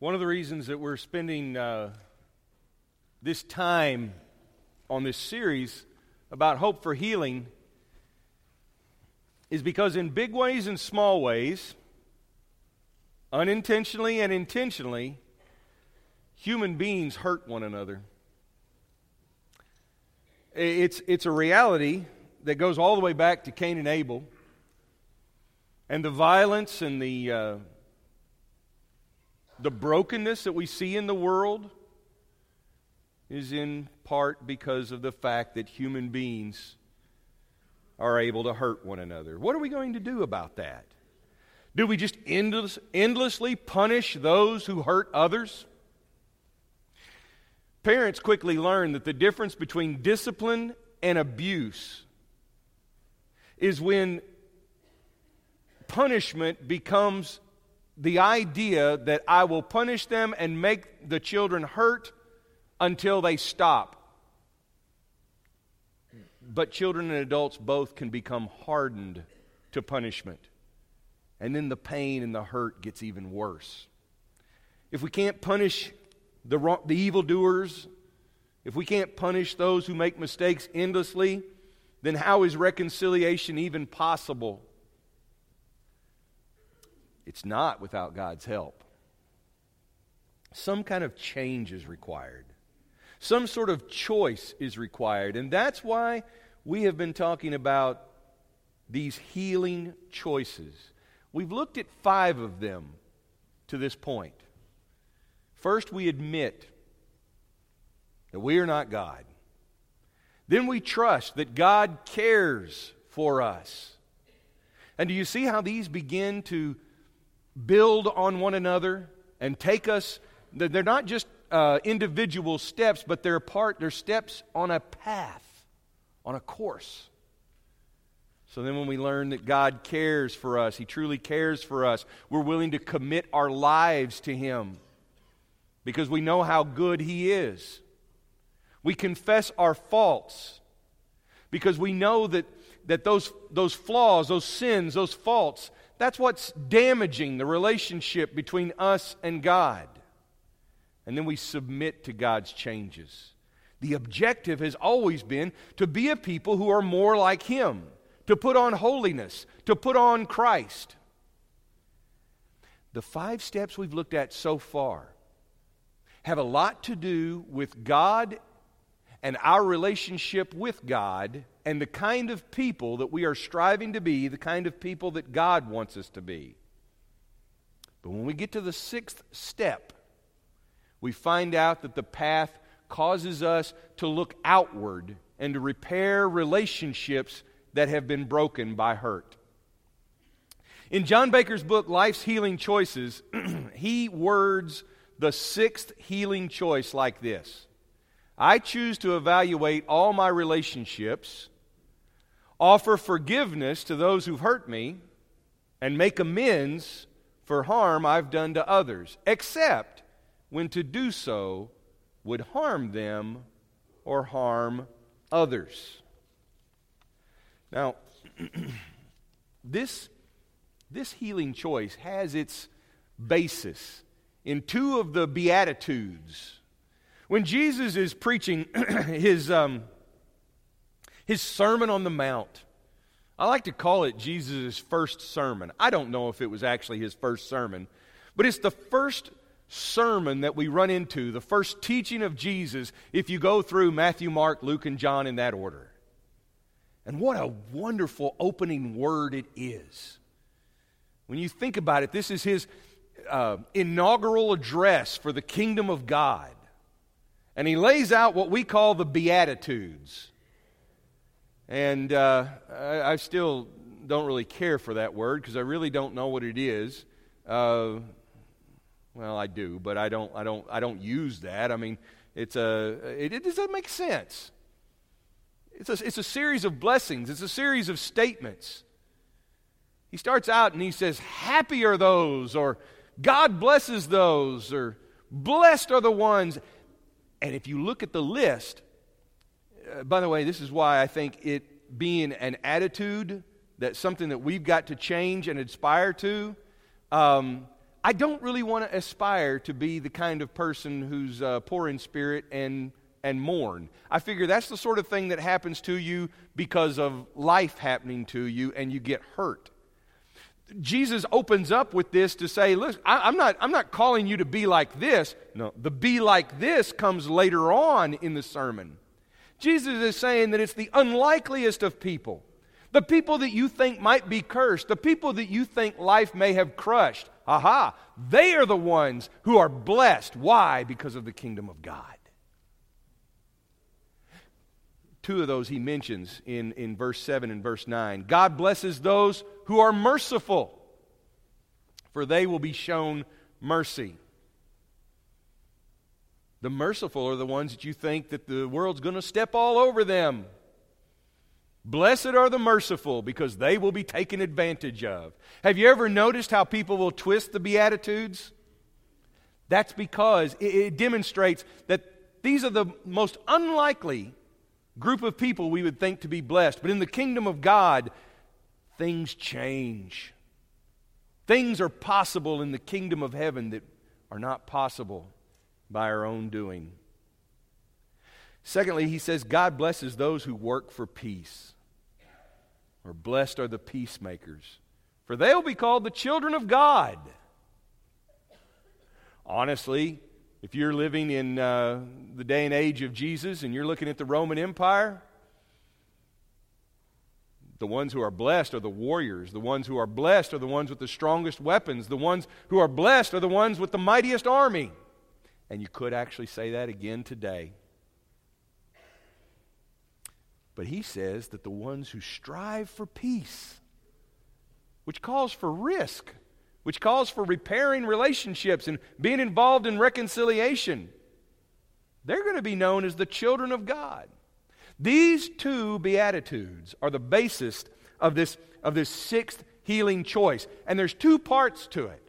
One of the reasons that we're spending uh, this time on this series about hope for healing is because, in big ways and small ways, unintentionally and intentionally, human beings hurt one another. It's, it's a reality that goes all the way back to Cain and Abel. And the violence and the, uh, the brokenness that we see in the world is in part because of the fact that human beings are able to hurt one another. What are we going to do about that? Do we just endless, endlessly punish those who hurt others? Parents quickly learn that the difference between discipline and abuse is when punishment becomes the idea that I will punish them and make the children hurt until they stop. But children and adults both can become hardened to punishment. And then the pain and the hurt gets even worse. If we can't punish the, wrong, the evildoers, if we can't punish those who make mistakes endlessly, then how is reconciliation even possible? It's not without God's help. Some kind of change is required. Some sort of choice is required. And that's why we have been talking about these healing choices. We've looked at five of them to this point. First, we admit that we are not God. Then we trust that God cares for us. And do you see how these begin to build on one another and take us? They're not just uh, individual steps, but they're part, they're steps on a path, on a course. So then, when we learn that God cares for us, He truly cares for us, we're willing to commit our lives to Him because we know how good He is. We confess our faults because we know that, that those, those flaws, those sins, those faults, that's what's damaging the relationship between us and God. And then we submit to God's changes. The objective has always been to be a people who are more like Him, to put on holiness, to put on Christ. The five steps we've looked at so far have a lot to do with God and our relationship with God and the kind of people that we are striving to be, the kind of people that God wants us to be. But when we get to the sixth step, we find out that the path causes us to look outward and to repair relationships that have been broken by hurt. In John Baker's book, Life's Healing Choices, he words the sixth healing choice like this I choose to evaluate all my relationships, offer forgiveness to those who've hurt me, and make amends for harm I've done to others, except when to do so would harm them or harm others. Now, this, this healing choice has its basis in two of the Beatitudes when Jesus is preaching his, um, his Sermon on the Mount, I like to call it Jesus' first sermon. I don't know if it was actually his first sermon, but it's the first sermon that we run into, the first teaching of Jesus, if you go through Matthew, Mark, Luke, and John in that order. And what a wonderful opening word it is. When you think about it, this is his uh, inaugural address for the kingdom of God. And he lays out what we call the Beatitudes. And uh, I, I, still don't really care for that word because I really don't know what it is. Uh, well, I do, but I don't, I don't, I don't use that. I mean, it's a, it, it doesn't make sense. It's a, it's a series of blessings, it's a series of statements. He starts out and he says, Happy are those, or God blesses those, or blessed are the ones. And if you look at the list, uh, by the way, this is why I think it being an attitude that's something that we've got to change and aspire to. Um, I don't really want to aspire to be the kind of person who's uh, poor in spirit and and mourn. I figure that's the sort of thing that happens to you because of life happening to you and you get hurt. Jesus opens up with this to say, look, I, am not, I'm not calling you to be like this. No, the be like this comes later on in the sermon. Jesus is saying that it's the unlikeliest of people, the people that you think might be cursed, the people that you think life may have crushed. Aha, they are the ones who are blessed. Why? Because of the kingdom of God. Two of those he mentions in, in verse 7 and verse 9. God blesses those who are merciful, for they will be shown mercy. The merciful are the ones that you think that the world's going to step all over them. Blessed are the merciful because they will be taken advantage of. Have you ever noticed how people will twist the Beatitudes? That's because it, it demonstrates that these are the most unlikely group of people we would think to be blessed. But in the kingdom of God, things change. Things are possible in the kingdom of heaven that are not possible by our own doing. Secondly, he says, God blesses those who work for peace. Or blessed are the peacemakers, for they will be called the children of God. Honestly, if you're living in uh, the day and age of Jesus and you're looking at the Roman Empire, the ones who are blessed are the warriors. The ones who are blessed are the ones with the strongest weapons. The ones who are blessed are the ones with the mightiest army. And you could actually say that again today. But he says that the ones who strive for peace, which calls for risk, which calls for repairing relationships and being involved in reconciliation. They're going to be known as the children of God. These two Beatitudes are the basis of this, of this sixth healing choice. And there's two parts to it.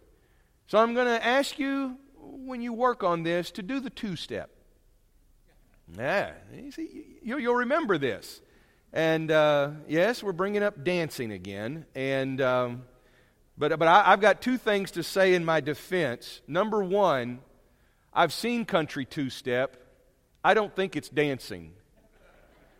So I'm going to ask you, when you work on this, to do the two step. Yeah, you see, you'll remember this. And uh, yes, we're bringing up dancing again. And um, but, but I, I've got two things to say in my defense. Number one, I've seen country two step. I don't think it's dancing.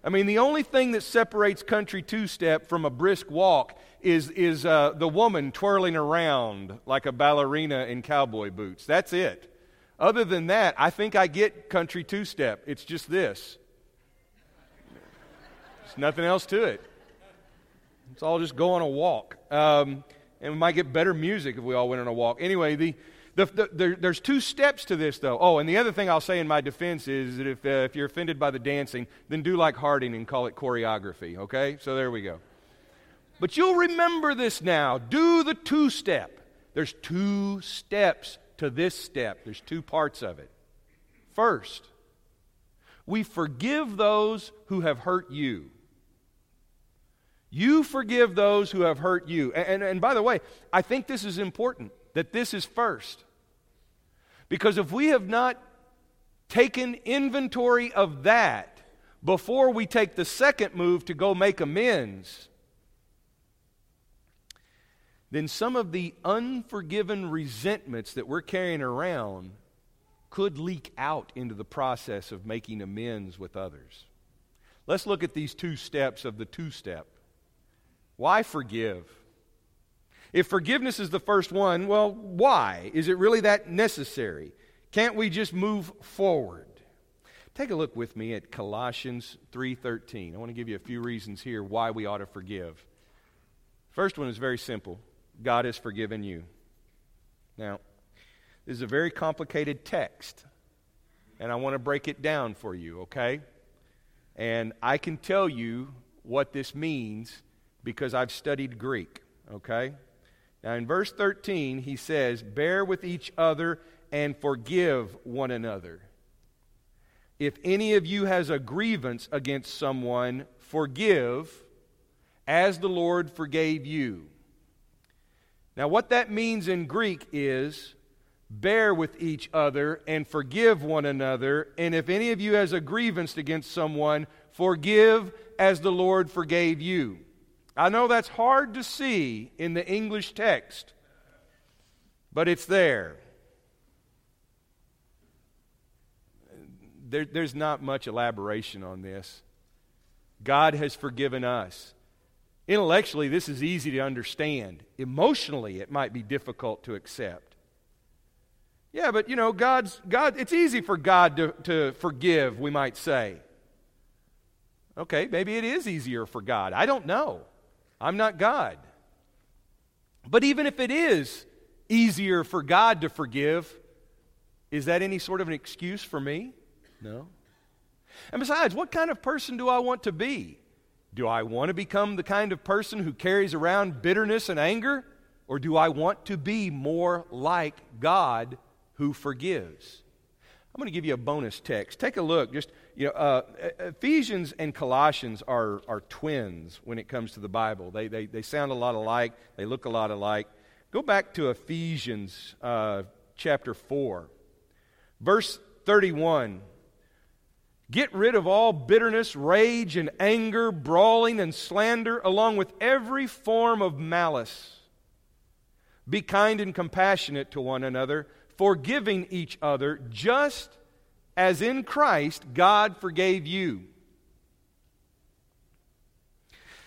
I mean, the only thing that separates country two step from a brisk walk is, is uh, the woman twirling around like a ballerina in cowboy boots. That's it. Other than that, I think I get country two step. It's just this. There's nothing else to it. It's all just go on a walk. Um, and we might get better music if we all went on a walk. Anyway, the, the, the, there, there's two steps to this, though. Oh, and the other thing I'll say in my defense is that if, uh, if you're offended by the dancing, then do like Harding and call it choreography, okay? So there we go. But you'll remember this now. Do the two step. There's two steps to this step, there's two parts of it. First, we forgive those who have hurt you. You forgive those who have hurt you. And, and, and, by the way, I think this is important that this is first. Because if we have not taken inventory of that before we take the second move to go make amends, then some of the unforgiven resentments that we're carrying around could leak out into the process of making amends with others. Let's look at these two steps of the two step. Why forgive? If forgiveness is the first one, well, why? Is it really that necessary? Can't we just move forward? Take a look with me at Colossians 3:13. I want to give you a few reasons here why we ought to forgive. First one is very simple. God has forgiven you. Now, this is a very complicated text, and I want to break it down for you, okay? And I can tell you what this means because I've studied Greek, okay? Now, in verse 13, he says, Bear with each other and forgive one another. If any of you has a grievance against someone, forgive as the Lord forgave you. Now, what that means in Greek is bear with each other and forgive one another. And if any of you has a grievance against someone, forgive as the Lord forgave you. I know that's hard to see in the English text. but it's there. there. There's not much elaboration on this. God has forgiven us. Intellectually, this is easy to understand. Emotionally, it might be difficult to accept. Yeah, but you know, God's God it's easy for God to, to forgive, we might say. Okay, maybe it is easier for God. I don't know. I'm not God. But even if it is easier for God to forgive, is that any sort of an excuse for me? No. And besides, what kind of person do I want to be? Do I want to become the kind of person who carries around bitterness and anger? Or do I want to be more like God who forgives? I'm going to give you a bonus text. Take a look. Just, you know, uh, Ephesians and Colossians are, are twins when it comes to the Bible. They, they, they sound a lot alike, they look a lot alike. Go back to Ephesians uh, chapter 4, verse 31. Get rid of all bitterness, rage, and anger, brawling, and slander, along with every form of malice. Be kind and compassionate to one another, forgiving each other, just as in Christ God forgave you.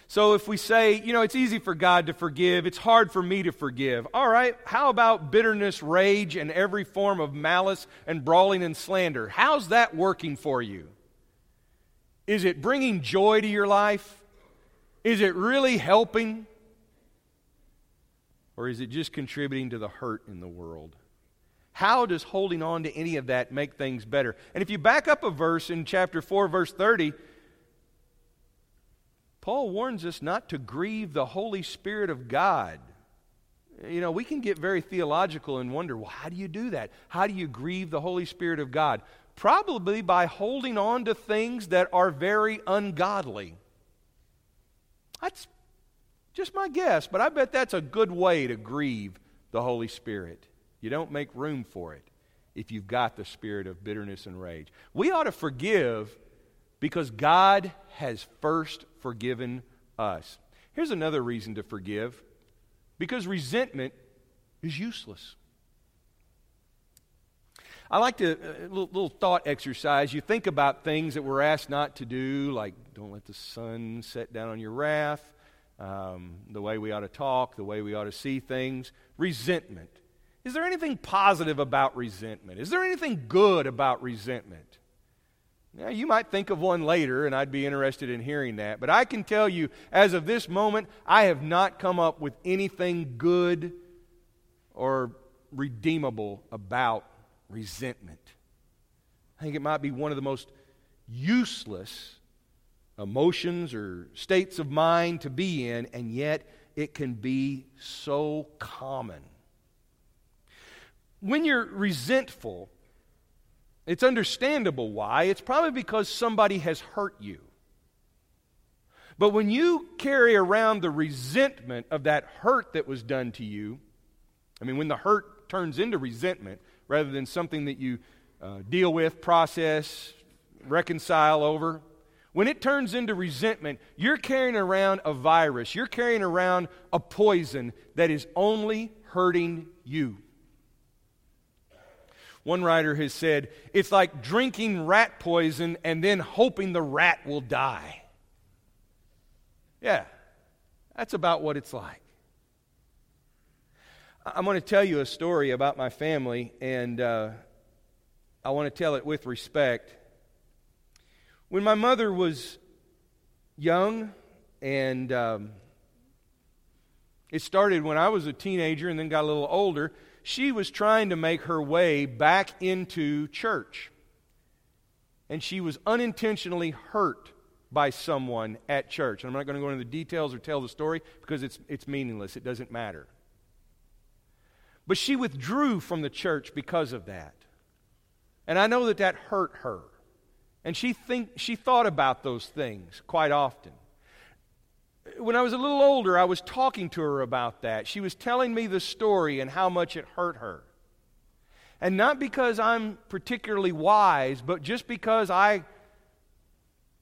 So if we say, you know, it's easy for God to forgive, it's hard for me to forgive. All right, how about bitterness, rage, and every form of malice and brawling and slander? How's that working for you? Is it bringing joy to your life? Is it really helping? Or is it just contributing to the hurt in the world? How does holding on to any of that make things better? And if you back up a verse in chapter 4, verse 30, Paul warns us not to grieve the Holy Spirit of God. You know, we can get very theological and wonder, well, how do you do that? How do you grieve the Holy Spirit of God? Probably by holding on to things that are very ungodly. That's just my guess, but I bet that's a good way to grieve the Holy Spirit. You don't make room for it if you've got the spirit of bitterness and rage. We ought to forgive because God has first forgiven us. Here's another reason to forgive because resentment is useless. I like to, a uh, little, little, thought exercise. You think about things that we're asked not to do, like don't let the sun set down on your wrath, um, the way we ought to talk, the way we ought to see things. Resentment. Is there anything positive about resentment? Is there anything good about resentment? Now, you might think of one later, and I'd be interested in hearing that. But I can tell you, as of this moment, I have not come up with anything good or redeemable about resentment. I think it might be one of the most useless emotions or states of mind to be in, and yet it can be so common. When you're resentful, it's understandable why. It's probably because somebody has hurt you. But when you carry around the resentment of that hurt that was done to you, I mean, when the hurt turns into resentment rather than something that you uh, deal with, process, reconcile over, when it turns into resentment, you're carrying around a virus, you're carrying around a poison that is only hurting you. One writer has said, it's like drinking rat poison and then hoping the rat will die. Yeah, that's about what it's like. I'm going to tell you a story about my family, and uh, I want to tell it with respect. When my mother was young, and um, it started when I was a teenager and then got a little older, she was trying to make her way back into church. And she was unintentionally hurt by someone at church. And I'm not going to go into the details or tell the story because it's, it's meaningless. It doesn't matter. But she withdrew from the church because of that. And I know that that hurt her. And she, think, she thought about those things quite often when I was a little older, I was talking to her about that. She was telling me the story and how much it hurt her. And not because I'm particularly wise, but just because I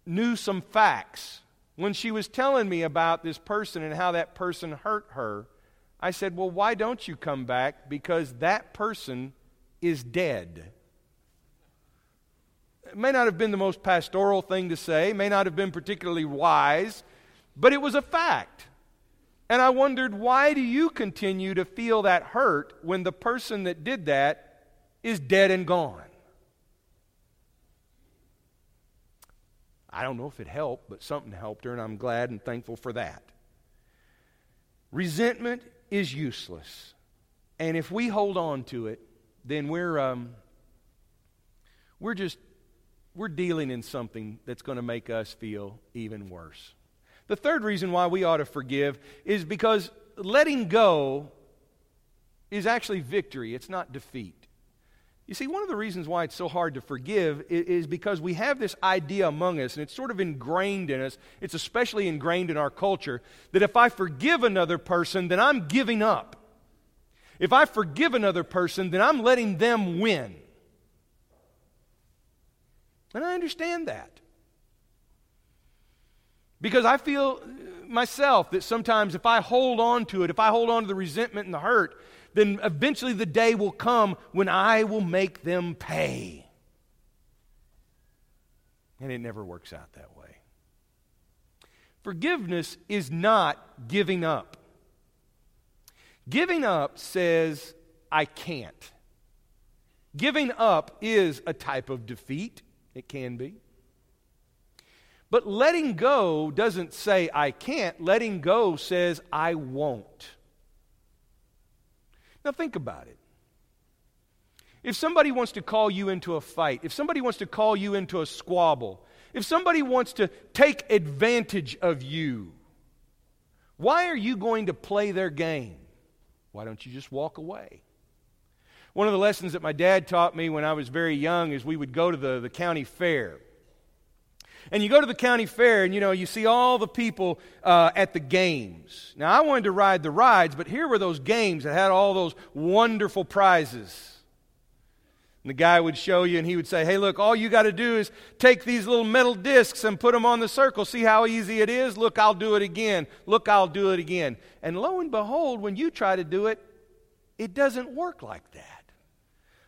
knew some facts. When she was telling me about this person and how that person hurt her, I said, Well, why don't you come back? Because that person is dead. It may not have been the most pastoral thing to say, may not have been particularly wise, but it was a fact. And I wondered, why do you continue to feel that hurt when the person that did that is dead and gone? I don't know if it helped, but something helped her, and I'm glad and thankful for that. Resentment is useless. And if we hold on to it, then we're, um, we're just we're dealing in something that's going to make us feel even worse. The third reason why we ought to forgive is because letting go is actually victory, it's not defeat. You see, one of the reasons why it's so hard to forgive is, because we have this idea among us, and it's sort of ingrained in us. It's especially ingrained in our culture that if I forgive another person, then I'm giving up. If I forgive another person, then I'm letting them win. And I understand that. Because I feel myself that sometimes if I hold on to it, if I hold on to the resentment and the hurt, then eventually the day will come when I will make them pay. And it never works out that way. Forgiveness is not giving up. Giving up says, I can't. Giving up is a type of defeat. It can be. But letting go doesn't say, I can't. Letting go says, I won't. Now, think about it. If somebody wants to call you into a fight, if somebody wants to call you into a squabble, if somebody wants to take advantage of you, why are you going to play their game? Why don't you just walk away? One of the lessons that my dad taught me when I was very young is we would go to the, the county fair. And you go to the county fair and you know, you see all the people uh, at the games. Now, I wanted to ride the rides, but here were those games that had all those wonderful prizes. And the guy would show you and he would say, Hey, look, all you got to do is take these little metal discs and put them on the circle. See how easy it is? Look, I'll do it again. Look, I'll do it again. And lo and behold, when you try to do it, it doesn't work like that.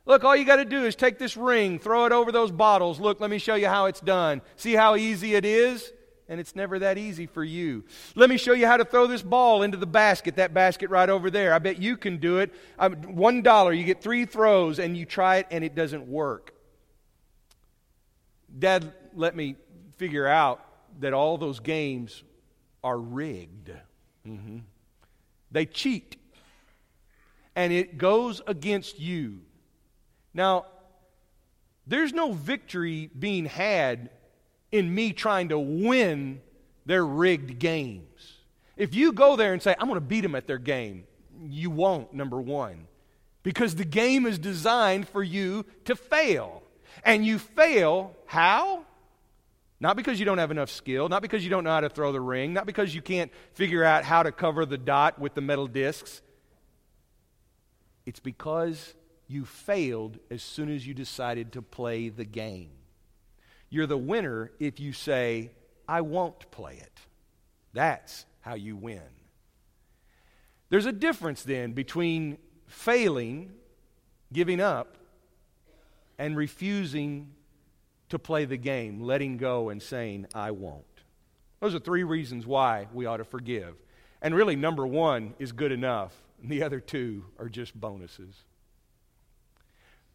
Look, all you got to do is take this ring, throw it over those bottles. Look, let me show you how it's done. See how easy it is? And it's never that easy for you. Let me show you how to throw this ball into the basket, that basket right over there. I bet you can do it. Um, one dollar, you get three throws, and you try it, and it doesn't work. Dad let me figure out that all those games are rigged. Mm-hmm. They cheat. And it goes against you. Now, there's no victory being had in me trying to win their rigged games. If you go there and say, I'm going to beat them at their game, you won't, number one. Because the game is designed for you to fail. And you fail, how? Not because you don't have enough skill, not because you don't know how to throw the ring, not because you can't figure out how to cover the dot with the metal discs. It's because you failed as soon as you decided to play the game. You're the winner if you say, I won't play it. That's how you win. There's a difference then between failing, giving up, and refusing to play the game, letting go and saying, I won't. Those are three reasons why we ought to forgive. And really, number one is good enough, and the other two are just bonuses.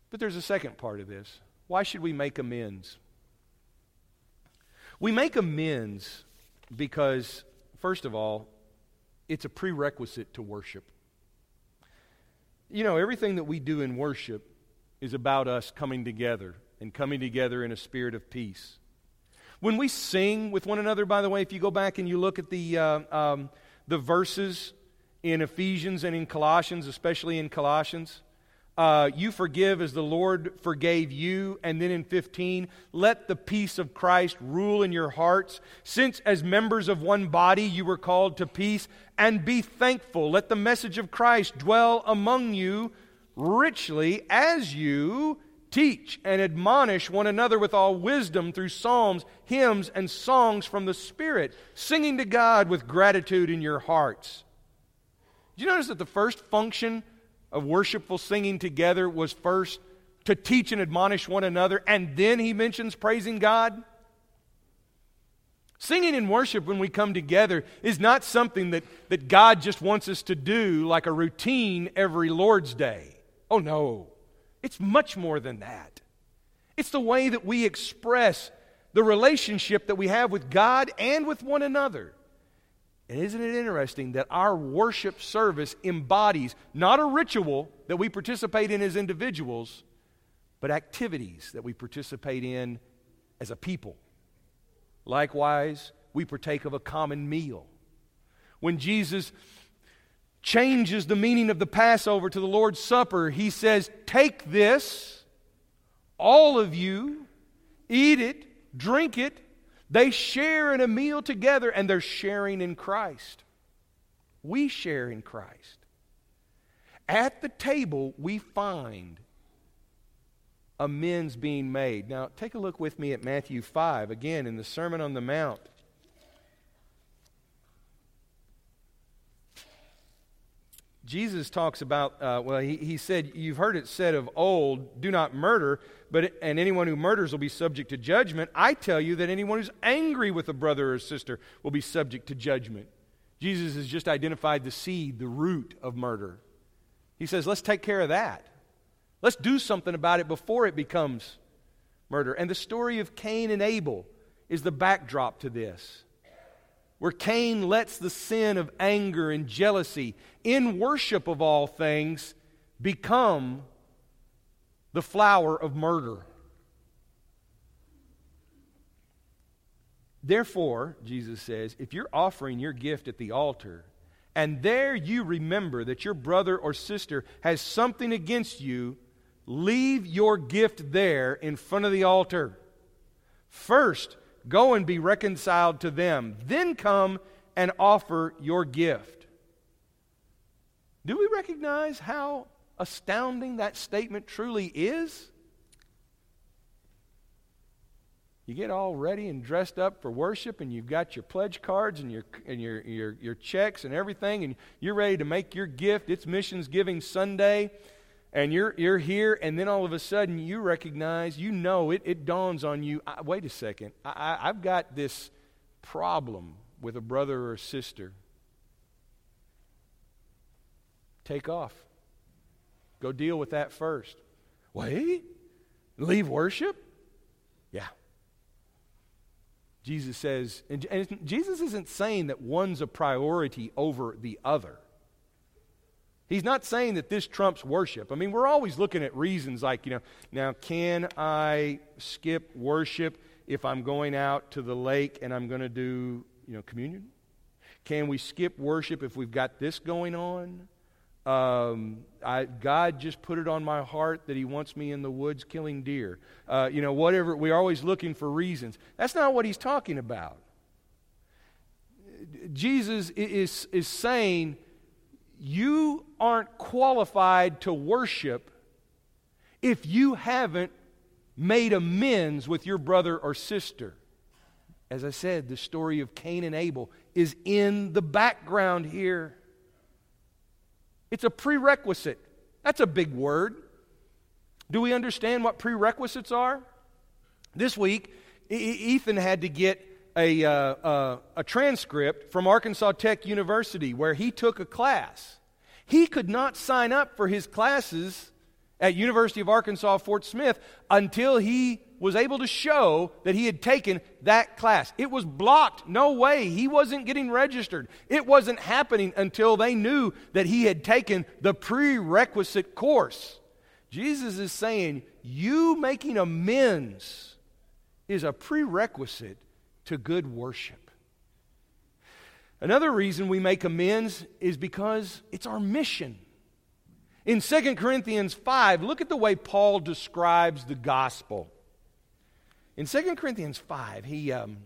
But there's a second part of this. Why should we make amends? We make amends because, first of all, it's a prerequisite to worship. You know, everything that we do in worship is about us coming together and coming together in a spirit of peace. When we sing with one another, by the way, if you go back and you look at the, uh, um, the verses in Ephesians and in Colossians, especially in Colossians, uh, you forgive as the Lord forgave you. And then in 15, let the peace of Christ rule in your hearts, since as members of one body you were called to peace, and be thankful. Let the message of Christ dwell among you richly as you teach and admonish one another with all wisdom through psalms, hymns, and songs from the Spirit, singing to God with gratitude in your hearts Do you notice that the first function of worshipful singing together was first to teach and admonish one another, and then he mentions praising God? Singing in worship when we come together is not something that, that God just wants us to do like a routine every Lord's Day. Oh, no. It's much more than that. It's the way that we express the relationship that we have with God and with one another. And isn't it interesting that our worship service embodies not a ritual that we participate in as individuals, but activities that we participate in as a people? Likewise, we partake of a common meal. When Jesus changes the meaning of the Passover to the Lord's Supper, he says, Take this, all of you, eat it, drink it. They share in a meal together and they're sharing in Christ. We share in Christ. At the table, we find amends being made. Now, take a look with me at Matthew 5, again, in the Sermon on the Mount. Jesus talks about, uh, well, he, he said, You've heard it said of old, do not murder, but, and anyone who murders will be subject to judgment. I tell you that anyone who's angry with a brother or sister will be subject to judgment. Jesus has just identified the seed, the root of murder. He says, Let's take care of that. Let's do something about it before it becomes murder. And the story of Cain and Abel is the backdrop to this, where Cain lets the sin of anger and jealousy, in worship of all things, become the flower of murder. Therefore, Jesus says, if you're offering your gift at the altar, and there you remember that your brother or sister has something against you, Leave your gift there in front of the altar. First, go and be reconciled to them. Then come and offer your gift. Do we recognize how astounding that statement truly is? You get all ready and dressed up for worship, and you've got your pledge cards and your, and your, your, your checks and everything, and you're ready to make your gift. It's Missions Giving Sunday and you're, you're here, and then all of a sudden you recognize, you know, it, it dawns on you I, wait a second, I, I've got this problem with a brother or a sister. Take off. Go deal with that first. Wait? Leave worship? Yeah. Jesus says, and, and Jesus isn't saying that one's a priority over the other. He's not saying that this trumps worship. I mean, we're always looking at reasons like, you know, now can I skip worship if I'm going out to the lake and I'm going to do, you know, communion? Can we skip worship if we've got this going on? Um, I, God just put it on my heart that He wants me in the woods killing deer. Uh, you know, whatever. We're always looking for reasons. That's not what He's talking about. Jesus is, is saying, you aren't qualified to worship if you haven't made amends with your brother or sister. As I said, the story of Cain and Abel is in the background here. It's a prerequisite. That's a big word. Do we understand what prerequisites are? This week, Ethan had to get a, uh, uh, a transcript from Arkansas Tech University where he took a class. He could not sign up for his classes at University of Arkansas Fort Smith until he was able to show that he had taken that class. It was blocked. No way. He wasn't getting registered. It wasn't happening until they knew that he had taken the prerequisite course. Jesus is saying, you making amends is a prerequisite to good worship. Another reason we make amends is because it's our mission. In 2 Corinthians 5, look at the way Paul describes the gospel. In 2 Corinthians 5, he, um,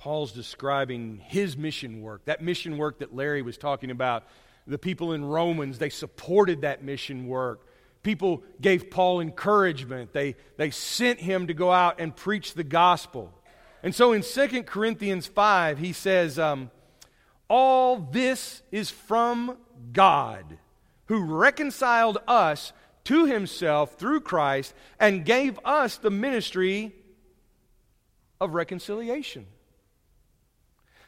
Paul's describing his mission work, that mission work that Larry was talking about the people in Romans, they supported that mission work. People gave Paul encouragement. They, they sent him to go out and preach the gospel. And so in 2 Corinthians 5, he says, um, All this is from God, who reconciled us to himself through Christ and gave us the ministry of reconciliation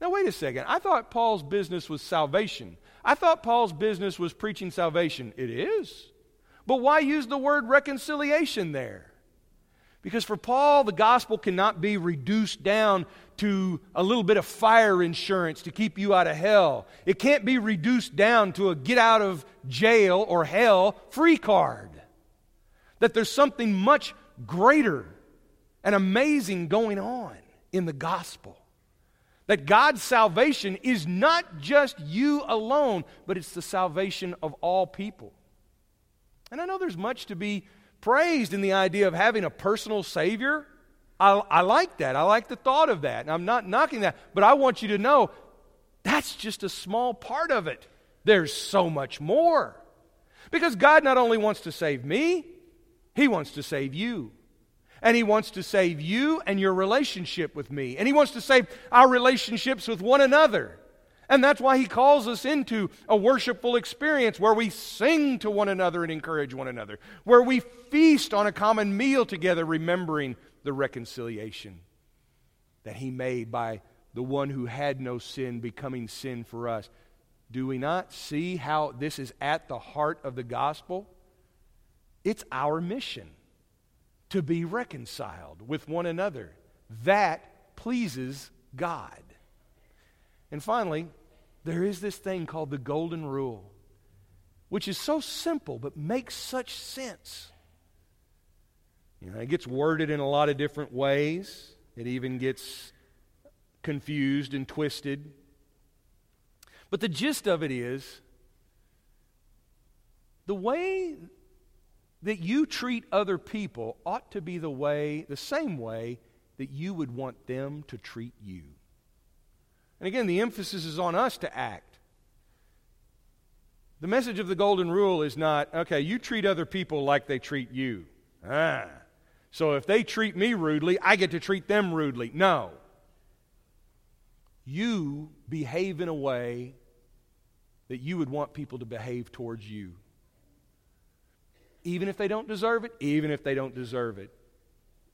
Now, wait a second. I thought Paul's business was salvation. I thought Paul's business was preaching salvation. It is. But why use the word reconciliation there? Because for Paul, the gospel cannot be reduced down to a little bit of fire insurance to keep you out of hell. It can't be reduced down to a get out of jail or hell free card. That there's something much greater and amazing going on in the gospel. That God's salvation is not just you alone, but it's the salvation of all people. And I know there's much to be praised in the idea of having a personal Savior. I, I like that. I like the thought of that. And I'm not knocking that. But I want you to know that's just a small part of it. There's so much more. Because God not only wants to save me, He wants to save you. And He wants to save you and your relationship with me. And He wants to save our relationships with one another. And that's why He calls us into a worshipful experience where we sing to one another and encourage one another, where we feast on a common meal together, remembering the reconciliation that He made by the one who had no sin becoming sin for us. Do we not see how this is at the heart of the gospel? It's our mission to be reconciled with one another. That pleases God. And finally, there is this thing called the Golden Rule, which is so simple but makes such sense. You know, it gets worded in a lot of different ways. It even gets confused and twisted. But the gist of it is the way that you treat other people ought to be the way, the same way that you would want them to treat you. And again, the emphasis is on us to act. The message of the golden rule is not, okay, you treat other people like they treat you. Ah. So if they treat me rudely, I get to treat them rudely. No. You behave in a way that you would want people to behave towards you even if they don't deserve it, even if they don't deserve it.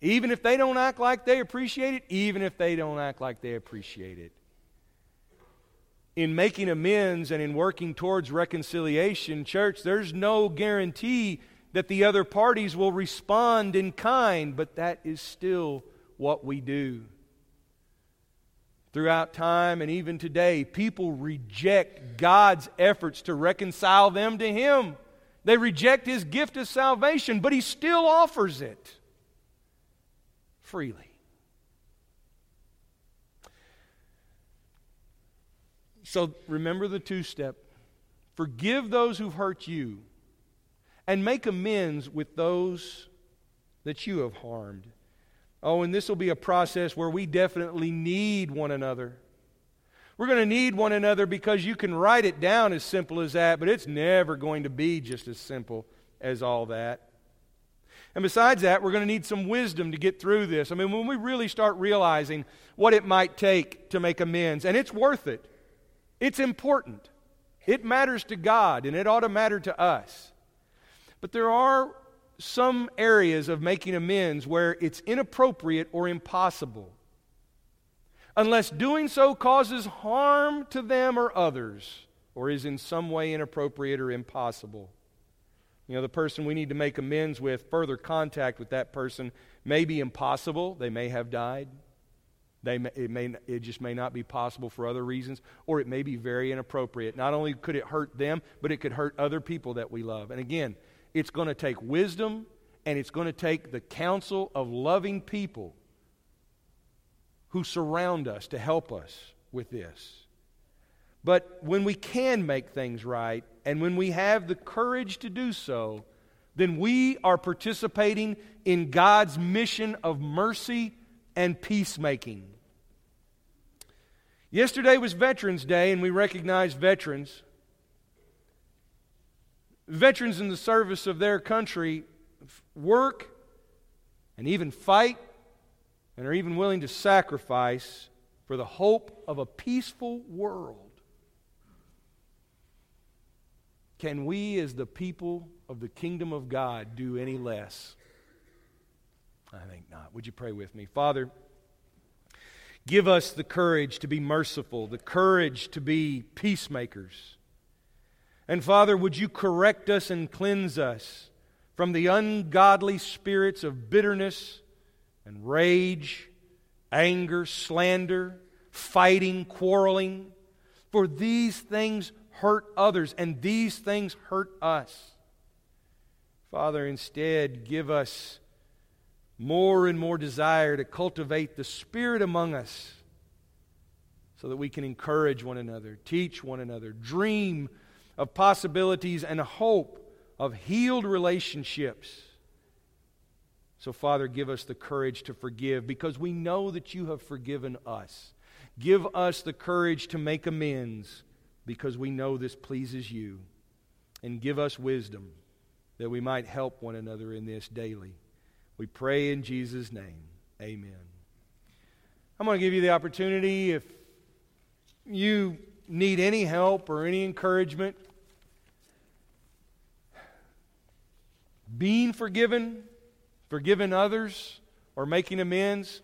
Even if they don't act like they appreciate it, even if they don't act like they appreciate it. In making amends and in working towards reconciliation, church, there's no guarantee that the other parties will respond in kind, but that is still what we do. Throughout time and even today, people reject God's efforts to reconcile them to Him. They reject his gift of salvation, but he still offers it freely. So remember the two step forgive those who've hurt you, and make amends with those that you have harmed. Oh, and this will be a process where we definitely need one another. We're going to need one another because you can write it down as simple as that, but it's never going to be just as simple as all that. And besides that, we're going to need some wisdom to get through this. I mean, when we really start realizing what it might take to make amends, and it's worth it, it's important, it matters to God, and it ought to matter to us. But there are some areas of making amends where it's inappropriate or impossible unless doing so causes harm to them or others, or is in some way inappropriate or impossible. You know, the person we need to make amends with, further contact with that person may be impossible. They may have died. They may, it, may, it just may not be possible for other reasons, or it may be very inappropriate. Not only could it hurt them, but it could hurt other people that we love. And again, It's going to take wisdom, and it's going to take the counsel of loving people who surround us to help us with this. But when we can make things right, and when we have the courage to do so, then we are participating in God's mission of mercy and peacemaking. Yesterday was Veterans Day, and we recognize veterans. Veterans in the service of their country work and even fight and are even willing to sacrifice for the hope of a peaceful world. Can we, as the people of the kingdom of God, do any less? I think not. Would you pray with me? Father, give us the courage to be merciful, the courage to be peacemakers. And Father, would you correct us and cleanse us from the ungodly spirits of bitterness and rage, anger, slander, fighting, quarreling? For these things hurt others, and these things hurt us. Father, instead, give us more and more desire to cultivate the Spirit among us so that we can encourage one another, teach one another, dream of possibilities and hope of healed relationships. So, Father, give us the courage to forgive because we know that you have forgiven us. Give us the courage to make amends because we know this pleases you. And give us wisdom that we might help one another in this daily. We pray in Jesus' name. Amen. I'm going to give you the opportunity if you need any help or any encouragement, being forgiven, forgiving others, or making amends,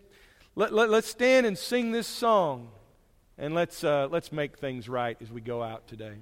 let, let, us stand and sing this song. And let's, uh, let's make things right as we go out today.